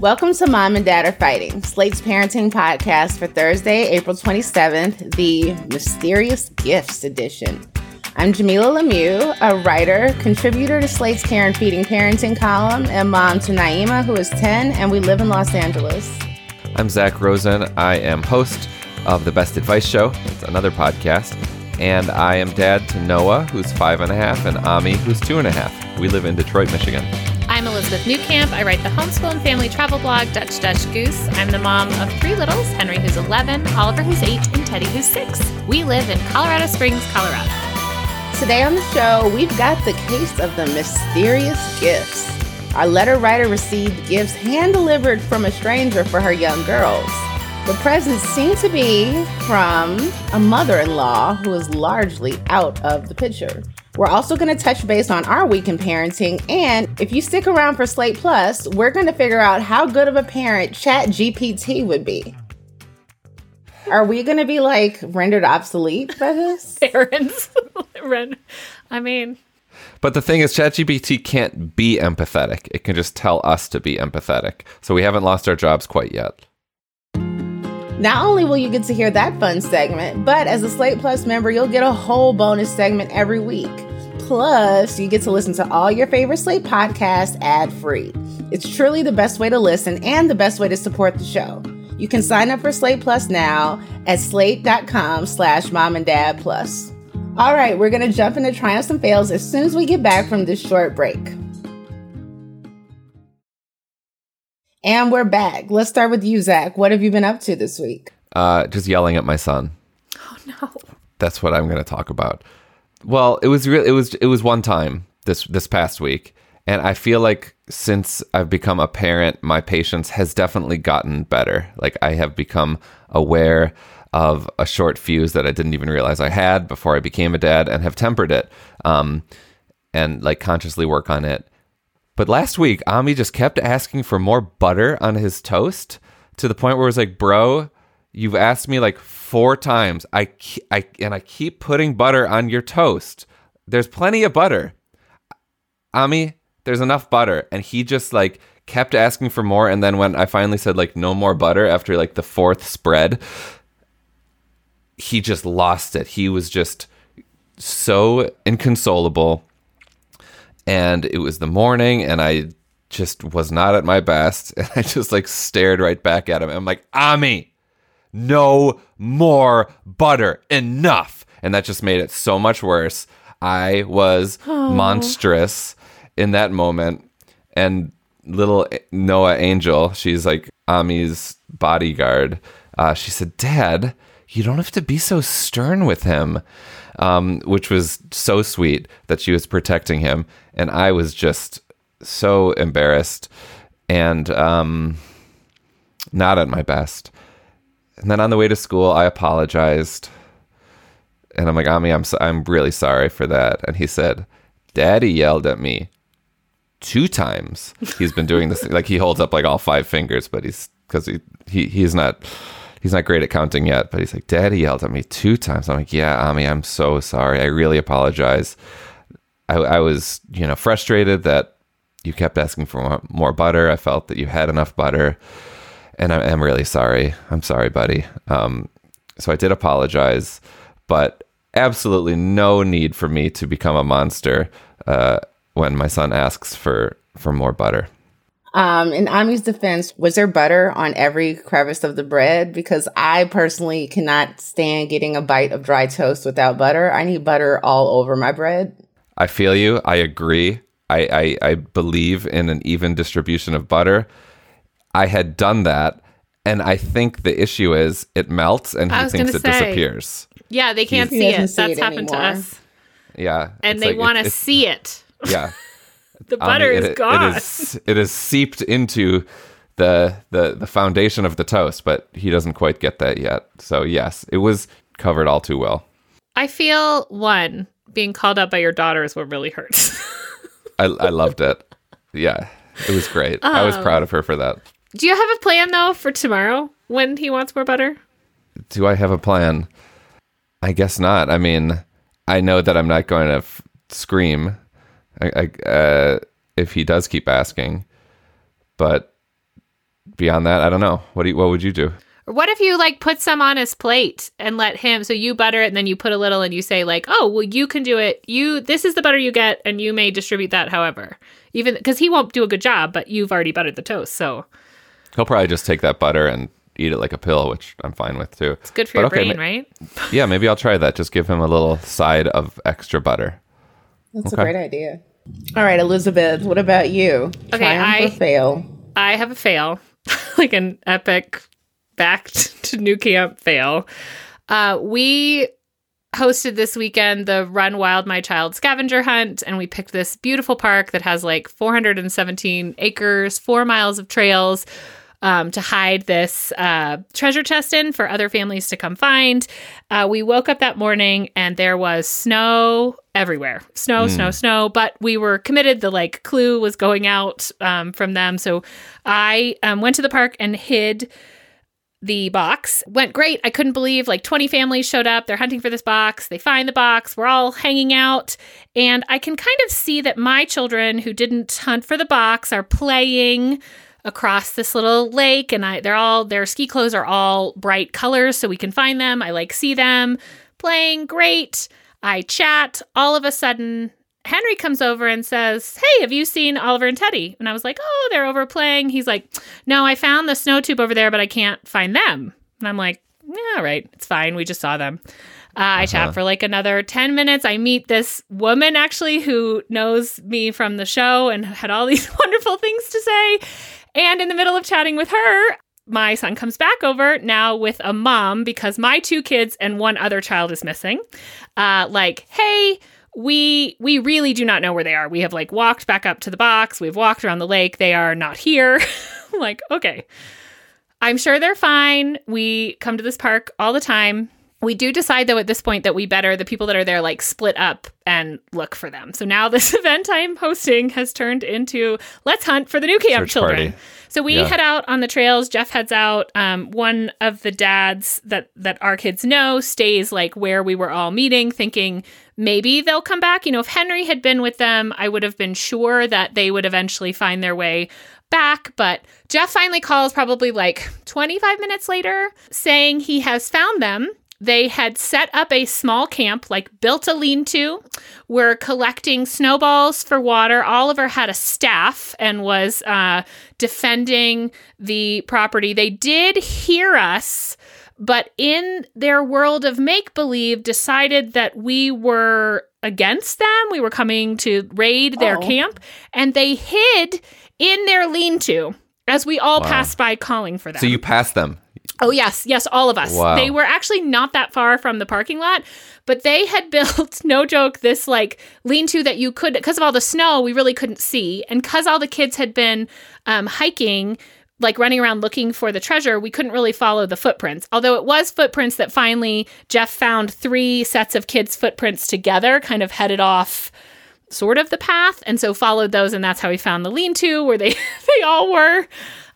Welcome to Mom and Dad Are Fighting, Slate's parenting podcast for Thursday, April 27th, the Mysterious Gifts edition. I'm Jamilah Lemieux, a writer, contributor to Slate's Care and Feeding Parenting column, and mom to Naima, who is 10, and we live in Los Angeles. I'm Zak Rosen. I am host of the Best Advice Show. It's another podcast. And I am dad to Noah, who's five and a half, and Ami, who's two and a half. We live in Detroit, Michigan. I'm Elizabeth Newcamp. I write the homeschool and family travel blog Dutch Dutch Goose. I'm the mom of three littles Henry, who's 11, Oliver, who's 8, and Teddy, who's 6. We live in Colorado Springs, Colorado. Today on the show, we've got the case of the mysterious gifts. Our letter writer received gifts hand delivered from a stranger for her young girls. The presents seem to be from a mother in law who is largely out of the picture. We're also going to touch base on our week in parenting. And if you stick around for Slate Plus, we're going to figure out how good of a parent ChatGPT would be. Are we going to be like rendered obsolete by this? Parents. I mean, but the thing is, ChatGPT can't be empathetic. It can just tell us to be empathetic. So we haven't lost our jobs quite yet. Not only will you get to hear that fun segment, but as a Slate Plus member, you'll get a whole bonus segment every week. Plus, you get to listen to all your favorite Slate podcasts ad free. It's truly the best way to listen and the best way to support the show. You can sign up for Slate Plus now at slate.com slash mom and dad plus. All right, we're going to jump into triumphs and fails as soon as we get back from this short break. And we're back. Let's start with you, Zak. What have you been up to this week? Uh, just yelling at my son. Oh no. That's what I'm going to talk about. Well, it was real. It was it was one time this this past week, and I feel like since I've become a parent, my patience has definitely gotten better. Like I have become aware of a short fuse that I didn't even realize I had before I became a dad, and have tempered it, um, and like consciously work on it. But last week, Ami just kept asking for more butter on his toast to the point where it was like, bro, you've asked me like four times. I, I and I keep putting butter on your toast. There's plenty of butter. Ami, there's enough butter. And he just like kept asking for more. And then when I finally said like no more butter after like the fourth spread, he just lost it. He was just so inconsolable and it was the morning and I just was not at my best and I just like stared right back at him. I'm like, Ami, no more butter, enough. And that just made it so much worse. I was oh. monstrous in that moment. And little Noah Angel, she's like Ami's bodyguard. Uh, she said, Dad, you don't have to be so stern with him um, which was so sweet that she was protecting him. And I was just so embarrassed and um, not at my best. And then on the way to school, I apologized. And I'm like, Ami, I'm, so- I'm really sorry for that. And he said, Daddy yelled at me two times. He's been doing this. like he holds up like all five fingers, but he's because he, he he's not he's not great at counting yet, but he's like, Daddy yelled at me two times. I'm like, Yeah, Ami, I'm so sorry. I really apologize. I, I was, you know, frustrated that you kept asking for more, more, butter. I felt that you had enough butter, and I am really sorry. I'm sorry, buddy. Um, so I did apologize, but absolutely no need for me to become a monster uh, when my son asks for for more butter. Um, in Ami's defense, was there butter on every crevice of the bread? Because I personally cannot stand getting a bite of dry toast without butter. I need butter all over my bread. I feel you. I agree. I, I, I believe in an even distribution of butter. I had done that, and I think the issue is it melts and he thinks it say, disappears. Yeah, they can't see it. See That's it happened anymore. to us. Yeah. And they like, want to see it. Yeah. the butter um, it, is gone. It is, it is seeped into the, the the foundation of the toast, but he doesn't quite get that yet. So yes, it was covered all too well. I feel one being called out by your daughter is what really hurts. I, I loved it. Yeah, it was great. Um, I was proud of her for that. Do you have a plan though for tomorrow when he wants more butter? Do I have a plan? I guess not. I mean, I know that I'm not going to f- scream I, I, uh, if he does keep asking. But beyond that, I don't know. What do you, what would you do? Or what if you like put some on his plate and let him so you butter it and then you put a little and you say like, "Oh, well you can do it. You this is the butter you get and you may distribute that however." Even cuz he won't do a good job, but you've already buttered the toast. So, He'll probably just take that butter and eat it like a pill, which I'm fine with too. it's good for But your okay, brain, ma- right? Yeah, maybe I'll try that. Just give him a little side of extra butter. That's Okay. a great idea. All right, Elizabeth, what about you? Okay, Triumph I- or fail? I have a fail, like an epic back to Newcamp fail. Uh, we hosted this weekend the Run Wild My Child scavenger hunt, and we picked this beautiful park that has like 417 acres, four miles of trails. Um, to hide this uh, treasure chest in for other families to come find. Uh, we woke up that morning and there was snow everywhere snow, snow, snow. But we were committed. The like clue was going out um, from them. So I um, went to the park and hid the box went great i couldn't believe like 20 families showed up they're hunting for this box they find the box we're all hanging out and i can kind of see that my children who didn't hunt for the box are playing across this little lake and i they're all their ski clothes are all bright colors so we can find them i like see them playing great i chat all of a sudden Henry comes over and says, Hey, have you seen Oliver and Teddy? And I was like, Oh, they're over playing. He's like, No, I found the snow tube over there, but I can't find them. And I'm like, Yeah, all right. It's fine. We just saw them. Uh, I chat for like another 10 minutes. I meet this woman actually who knows me from the show and had all these wonderful things to say. And in the middle of chatting with her, my son comes back over now with a mom because my two kids and one other child is missing. Uh, like, hey, we we really do not know where they are. We have like walked back up to the box. We've walked around the lake. They are not here. Like, okay. I'm sure they're fine. We come to this park all the time. We do decide though at this point that we better the people that are there like split up and look for them. So now this event I'm hosting has turned into let's hunt for the Newcamp Search children. party. So we Yeah. head out on the trails. Jeff heads out. Um, one of the dads that that our kids know stays like where we were all meeting, thinking maybe they'll come back. You know, if Henry had been with them, I would have been sure that they would eventually find their way back. But Jeff finally calls probably like 25 minutes later, saying he has found them. They had set up a small camp, like built a lean to, were collecting snowballs for water. Oliver had a staff and was uh, defending the property. They did hear us, but in their world of make believe, decided that we were against them. We were coming to raid their Oh. camp, and they hid in their lean to as we all Wow. passed by calling for them. So you passed them. Oh, yes. Yes, all of us. Wow. They were actually not that far from the parking lot, but they had built, no joke, this like lean to that you could, because of all the snow, we really couldn't see. And because all the kids had been um, hiking, like running around looking for the treasure, we couldn't really follow the footprints. Although it was footprints that finally Jeff found three sets of kids' footprints together, kind of headed off sort of the path and so followed those and that's how we found the lean-to where they they all were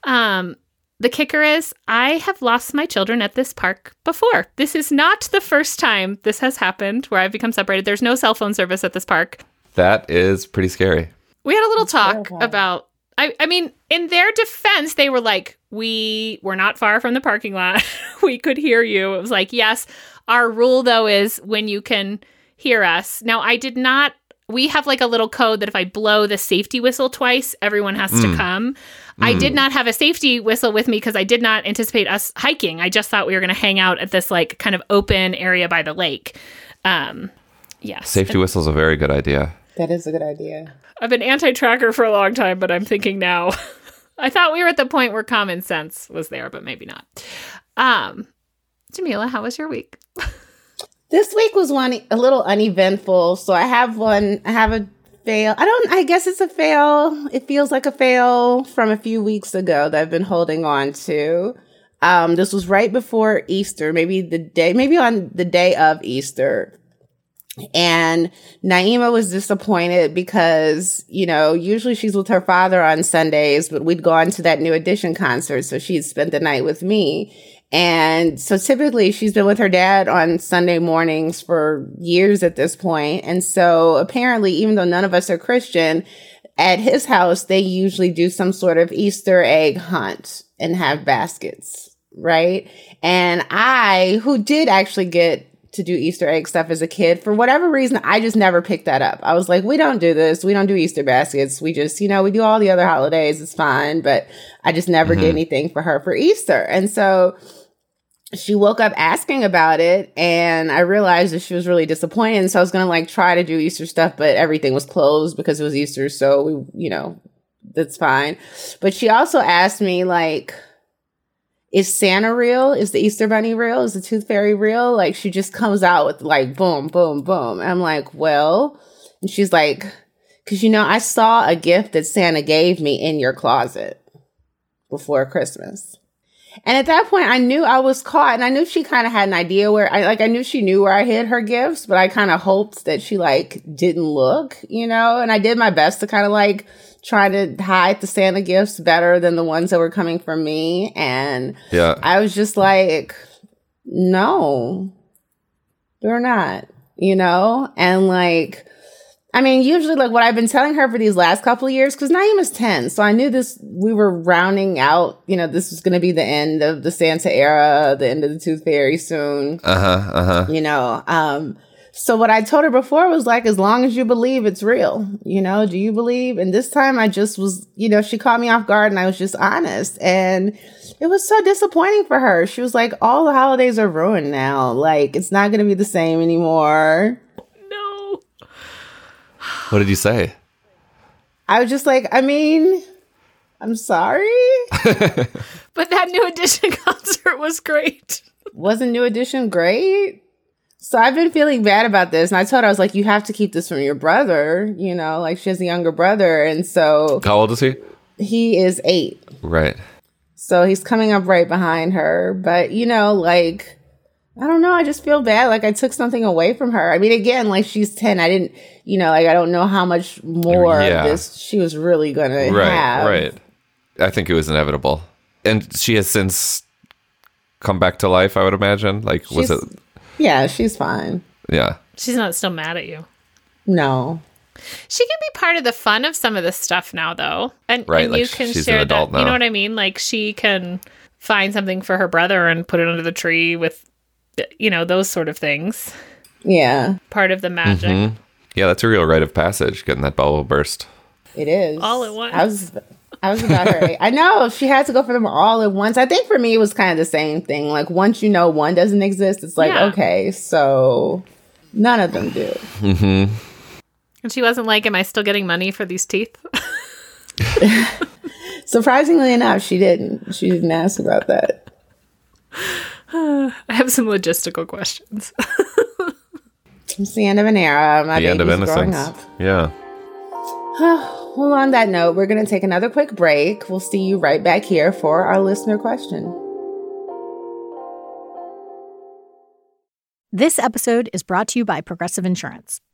um the kicker is i have lost my children at this park before. This is not the first time this has happened where i've become separated. There's no cell phone service at this park. That is pretty scary. we had a little talk terrifying. about I, I mean in their defense they were like we were not far from the parking lot. We could hear you. It was like yes our rule though is when you can hear us. Now i did not we have like a little code that if i blow the safety whistle twice everyone has to come i did not have a safety whistle with me because i did not anticipate us hiking i just thought we were going to hang out at this like kind of open area by the lake um yes Safety whistle is a very good idea. That is a good idea. I've been anti-tracker for a long time, but I'm thinking now. I thought we were at the point where common sense was there, but maybe not. Um, Jamilah, how was your week? This week was one a little uneventful, so I have one. I have a fail. I don't. I guess it's a fail. It feels like a fail from a few weeks ago that I've been holding on to. Um, this was right before Easter, maybe the day, maybe on the day of Easter. And Naima was disappointed because, you know, usually she's with her father on Sundays, but we'd gone to that New Edition concert. So she'd spent the night with me. And so typically she's been with her dad on Sunday mornings for years at this point. And so apparently, even though none of us are Christian, at his house, they usually do some sort of Easter egg hunt. and have baskets, right? And I, who did actually get to do Easter egg stuff as a kid, for whatever reason, I just never picked that up. I was like, we don't do this. We don't do Easter baskets. We just, you know, we do all the other holidays. It's fine. But I just never mm-hmm. did anything for her for Easter. And so, she woke up asking about it and I realized that she was really disappointed. And so I was going to like try to do Easter stuff, but everything was closed because it was Easter. So we, you know, that's fine. But she also asked me like, is Santa real? Is the Easter bunny real? Is the tooth fairy real? Like she just comes out with like boom, boom, boom. And I'm like, well, and she's like, cause you know, I saw a gift that Santa gave me in your closet before Christmas. And at that point, I knew I was caught, and I knew she kind of had an idea where I like. I knew she knew where I hid her gifts, but I kind of hoped that she like didn't look, you know. And I did my best to kind of like try to hide the Santa gifts better than the ones that were coming from me. And yeah, I was just like, no, they're not, you know. And like, I mean, usually like what I've been telling her for these last couple of years, because Naima's 10. So I knew this, we were rounding out, you know, this was going to be the end of the Santa era, the end of the Tooth Fairy soon. Uh huh. Uh huh. You know, um, so what I told her before was like, as long as you believe it's real, you know, do you believe? And this time I just was, you know, she caught me off guard and I was just honest. And it was so disappointing for her. She was like, all the holidays are ruined now. Like, it's not going to be the same anymore. What did you say? I was just like, I mean, I'm sorry. but that New Edition concert was great. Wasn't New Edition great? So I've been feeling bad about this. And I told her, I was like, you have to keep this from your brother. You know, like she has a younger brother. And so. How old is he? He is eight. Right. So he's coming up right behind her. But, you know, like I don't know. I just feel bad. Like I took something away from her. I mean, again, like she's 10. I didn't, you know, like I don't know how much more yeah. this she was really going to right, have. Right. I think it was inevitable. And she has since come back to life, I would imagine. Like, she's, was it? Yeah, she's fine. Yeah. She's not still mad at you. No. She can be part of the fun of some of this stuff now, though. And, right, and like you can she's share an adult that. now. You know what I mean? Like she can find something for her brother and put it under the tree with you know, those sort of things. Yeah. Part of the magic. Mm-hmm. Yeah, that's a real rite of passage, getting that bubble burst. It is. All at once. I was I was about her. I know she had to go for them all at once. I think for me it was kind of the same thing. Like once you know one doesn't exist, it's like, yeah. okay, so none of them do. Mm-hmm. And she wasn't like, Am I still getting money for these teeth? Surprisingly enough, she didn't. She didn't ask about that. I have some logistical questions. it's the end of an era. My the end of innocence. Up. Yeah. well, on that note, we're going to take another quick break. We'll see you right back here for our listener question. This episode is brought to you by Progressive Insurance.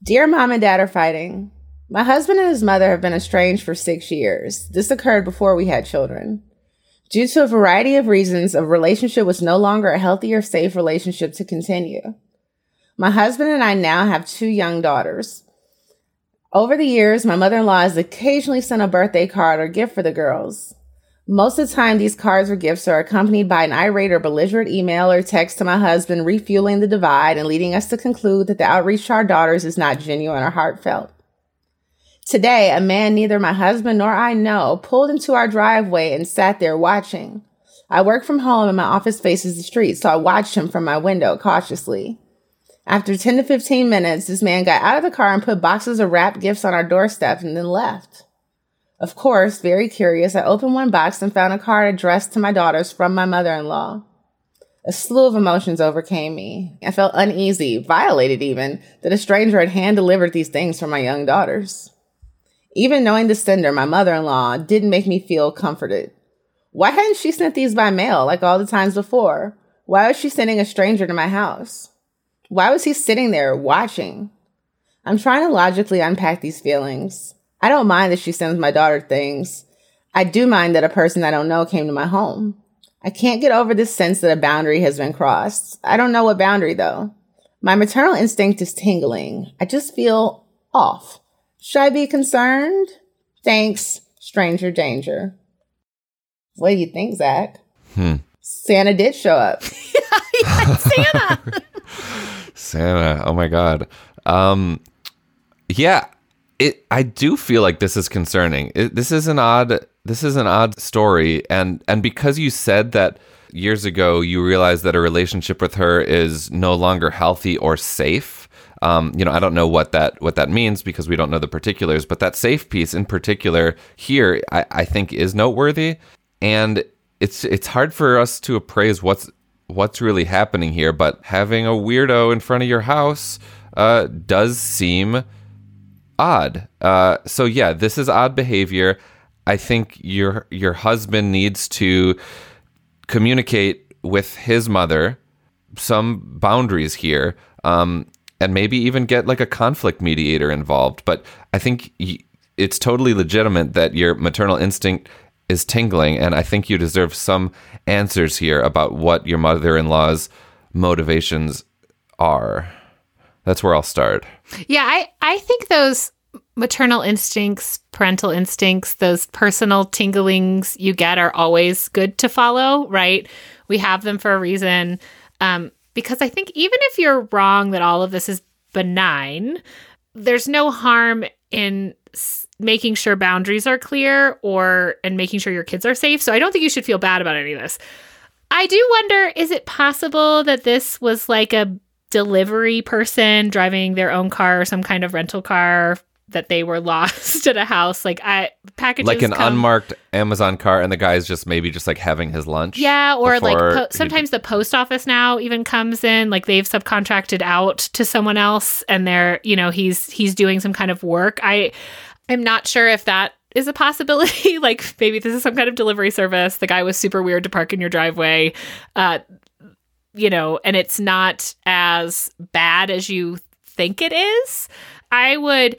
Dear mom and dad are fighting. My husband and his mother have been estranged for six years. This occurred before we had children. Due to a variety of reasons, a relationship was no longer a healthy or safe relationship to continue. My husband and I now have two young daughters. Over the years, my mother in law has occasionally sent a birthday card or gift for the girls. Most of the time, these cards or gifts are accompanied by an irate or belligerent email or text to my husband, refueling the divide and leading us to conclude that the outreach to our daughters is not genuine or heartfelt. Today, a man neither my husband nor I know pulled into our driveway and sat there watching. I work from home and my office faces the street, so I watched him from my window cautiously. After 10 to 15 minutes, this man got out of the car and put boxes of wrapped gifts on our doorstep and then left. Of course, very curious, I opened one box and found a card addressed to my daughters from my mother in law. A slew of emotions overcame me. I felt uneasy, violated even, that a stranger had hand delivered these things for my young daughters. Even knowing the sender, my mother in law, didn't make me feel comforted. Why hadn't she sent these by mail like all the times before? Why was she sending a stranger to my house? Why was he sitting there watching? I'm trying to logically unpack these feelings. I don't mind that she sends my daughter things. I do mind that a person I don't know came to my home. I can't get over this sense that a boundary has been crossed. I don't know what boundary though. My maternal instinct is tingling. I just feel off. Should I be concerned? Thanks, stranger danger. What do you think, Zak? Hmm. Santa did show up. Santa. Santa. Oh my god. Um yeah, it I do feel like this is concerning. It, this is an odd this is an odd story and and because you said that years ago you realized that a relationship with her is no longer healthy or safe. Um, you know, I don't know what that what that means because we don't know the particulars, but that safe piece in particular here, I, I think is noteworthy, and it's it's hard for us to appraise what's what's really happening here. But having a weirdo in front of your house uh, does seem odd. Uh, so yeah, this is odd behavior. I think your your husband needs to communicate with his mother some boundaries here, um, and maybe even get like a conflict mediator involved. But I think y- it's totally legitimate that your maternal instinct is tingling, and I think you deserve some answers here about what your mother-in-law's motivations are. That's where I'll start. Yeah, I, I think those maternal instincts, parental instincts, those personal tinglings you get are always good to follow, right? We have them for a reason. Um, because I think even if you're wrong that all of this is benign, there's no harm in s- making sure boundaries are clear or and making sure your kids are safe. So I don't think you should feel bad about any of this. I do wonder is it possible that this was like a delivery person driving their own car or some kind of rental car that they were lost at a house like I packages Like an come- unmarked Amazon car, and the guy's just maybe just like having his lunch. Yeah, or like po- sometimes the post office now even comes in like they've subcontracted out to someone else and they're, you know, he's he's doing some kind of work. I I'm not sure if that is a possibility. like maybe this is some kind of delivery service. The guy was super weird to park in your driveway. Uh you know, and it's not as bad as you think it is. I would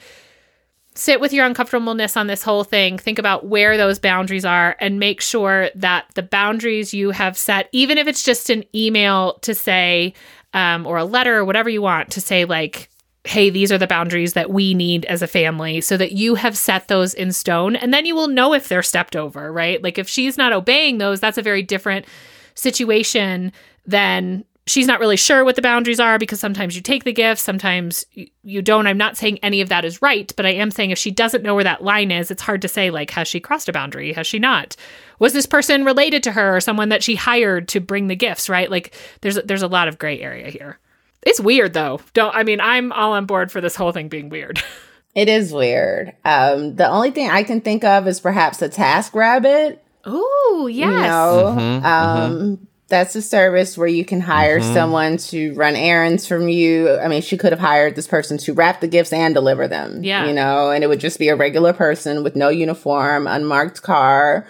sit with your uncomfortableness on this whole thing, think about where those boundaries are, and make sure that the boundaries you have set, even if it's just an email to say, um, or a letter or whatever you want to say, like, hey, these are the boundaries that we need as a family, so that you have set those in stone. And then you will know if they're stepped over, right? Like, if she's not obeying those, that's a very different situation than she's not really sure what the boundaries are because sometimes you take the gifts, sometimes you don't. I'm not saying any of that is right, but I am saying if she doesn't know where that line is, it's hard to say, like, has she crossed a boundary? Has she not? Was this person related to her or someone that she hired to bring the gifts, right? Like, there's there's a lot of gray area here. It's weird though. Don't I mean I'm all on board for this whole thing being weird. It is weird. Um, the only thing I can think of is perhaps a TaskRabbit. Oh, yes. You know, Mhm, um, that's a service where you can hire someone to run errands from you. I mean, she could have hired this person to wrap the gifts and deliver them. Yeah. You know, and it would just be a regular person with no uniform, unmarked car.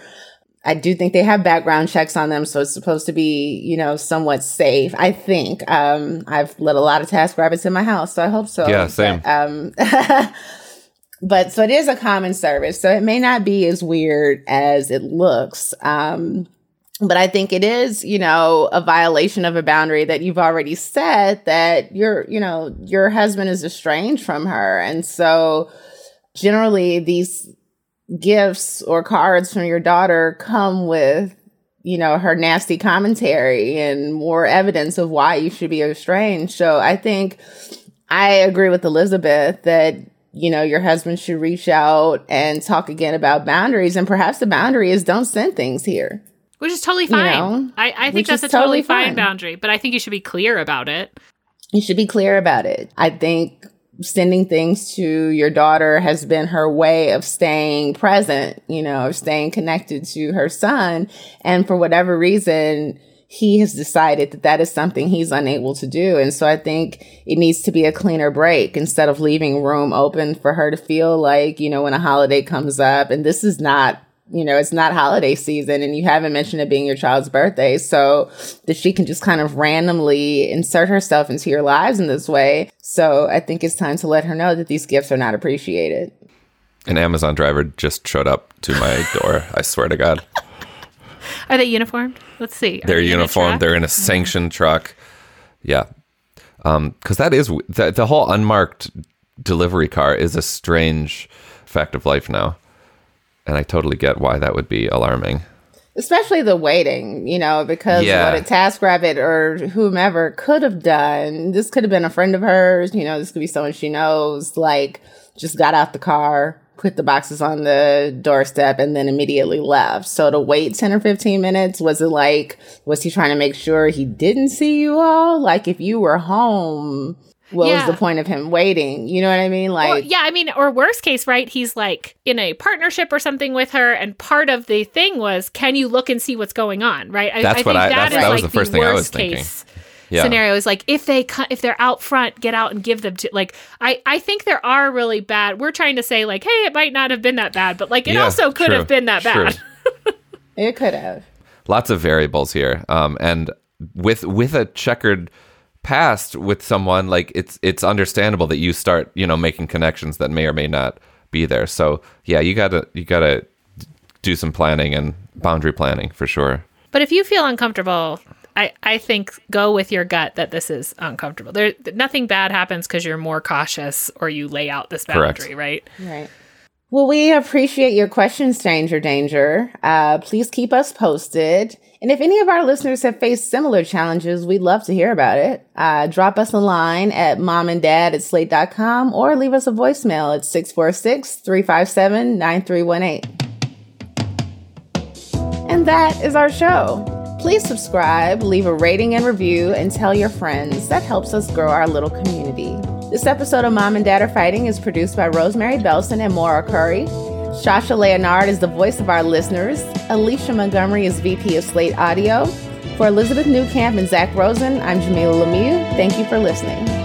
I do think they have background checks on them, so it's supposed to be, you know, somewhat safe. I think. Um, I've let a lot of TaskRabbits in my house, so I hope so. Yeah, same. But, um, but so it is a common service, so it may not be as weird as it looks. Um, but I think it is, you know, a violation of a boundary that you've already set that your, you know, your husband is estranged from her. And so generally these gifts or cards from your daughter come with, you know, her nasty commentary and more evidence of why you should be estranged. So I think I agree with Elizabeth that you know, your husband should reach out and talk again about boundaries. And perhaps the boundary is don't send things here. Which is totally fine. know, I, I think that's a totally, totally fine fine. boundary, but I think you should be clear about it. You should be clear about it. I think sending things to your daughter has been her way of staying present, you know, of staying connected to her son. And for whatever reason, he has decided that that is something he's unable to do. And so I think it needs to be a cleaner break instead of leaving room open for her to feel like, you know, when a holiday comes up, and this is not you know, it's not holiday season and you haven't mentioned it being your child's birthday. So that she can just kind of randomly insert herself into your lives in this way. So I think it's time to let her know that these gifts are not appreciated. An Amazon driver just showed up to my door. I swear to God. Are they uniformed? Let's see. Are They're they uniformed. truck? They're in a sanctioned truck. Yeah. Um, because that is the, the whole unmarked delivery car is a strange fact of life now. And I totally get why that would be alarming. Especially the waiting, you know, because Yeah. what a TaskRabbit or whomever could have done, this could have been a friend of hers, you know, this could be someone she knows, like just got out the car, put the boxes on the doorstep, and then immediately left. So to wait 10 or 15 minutes, was it like, was he trying to make sure he didn't see you all? Like if you were home, what Yeah. was the point of him waiting? You know what I mean? Like, Or, yeah, I mean, or worst case, right? He's like in a partnership or something with her, and part of the thing was, can you look and see what's going on, right? I, That's I what think I- that that's- is that was like the first thing I was worst thinking. case Yeah. scenario is like if they co- if they're out front, get out and give them to like I I think there are really bad. We're trying to say like, hey, it might not have been that bad, but like it Yeah, also could true, have been that true. bad. it could have. lots of variables here um and with with a checkered past with someone like it's it's understandable that you start you know making connections that may or may not be there so yeah you gotta you gotta do some planning and boundary planning for sure But if you feel uncomfortable, I, I think go with your gut that this is uncomfortable. There nothing bad happens because you're more cautious or you lay out this Correct. boundary, right? Right. Well, we appreciate your questions, Stranger Danger. Uh, please keep us posted. And if any of our listeners have faced similar challenges, we'd love to hear about it. Uh, drop us a line at momanddad at slate.com or leave us a voicemail at 646 357 9318. And that is our show. Please subscribe, leave a rating and review, and tell your friends. That helps us grow our little community. This episode of Mom and Dad Are Fighting is produced by Rosemary Belson and Maura Currie. Sasha Leonard is the voice of our listeners. Alicia Montgomery is VP of Slate Audio. For Elizabeth Newcamp and Zak Rosen, I'm Jamilah Lemieux. Thank you for listening.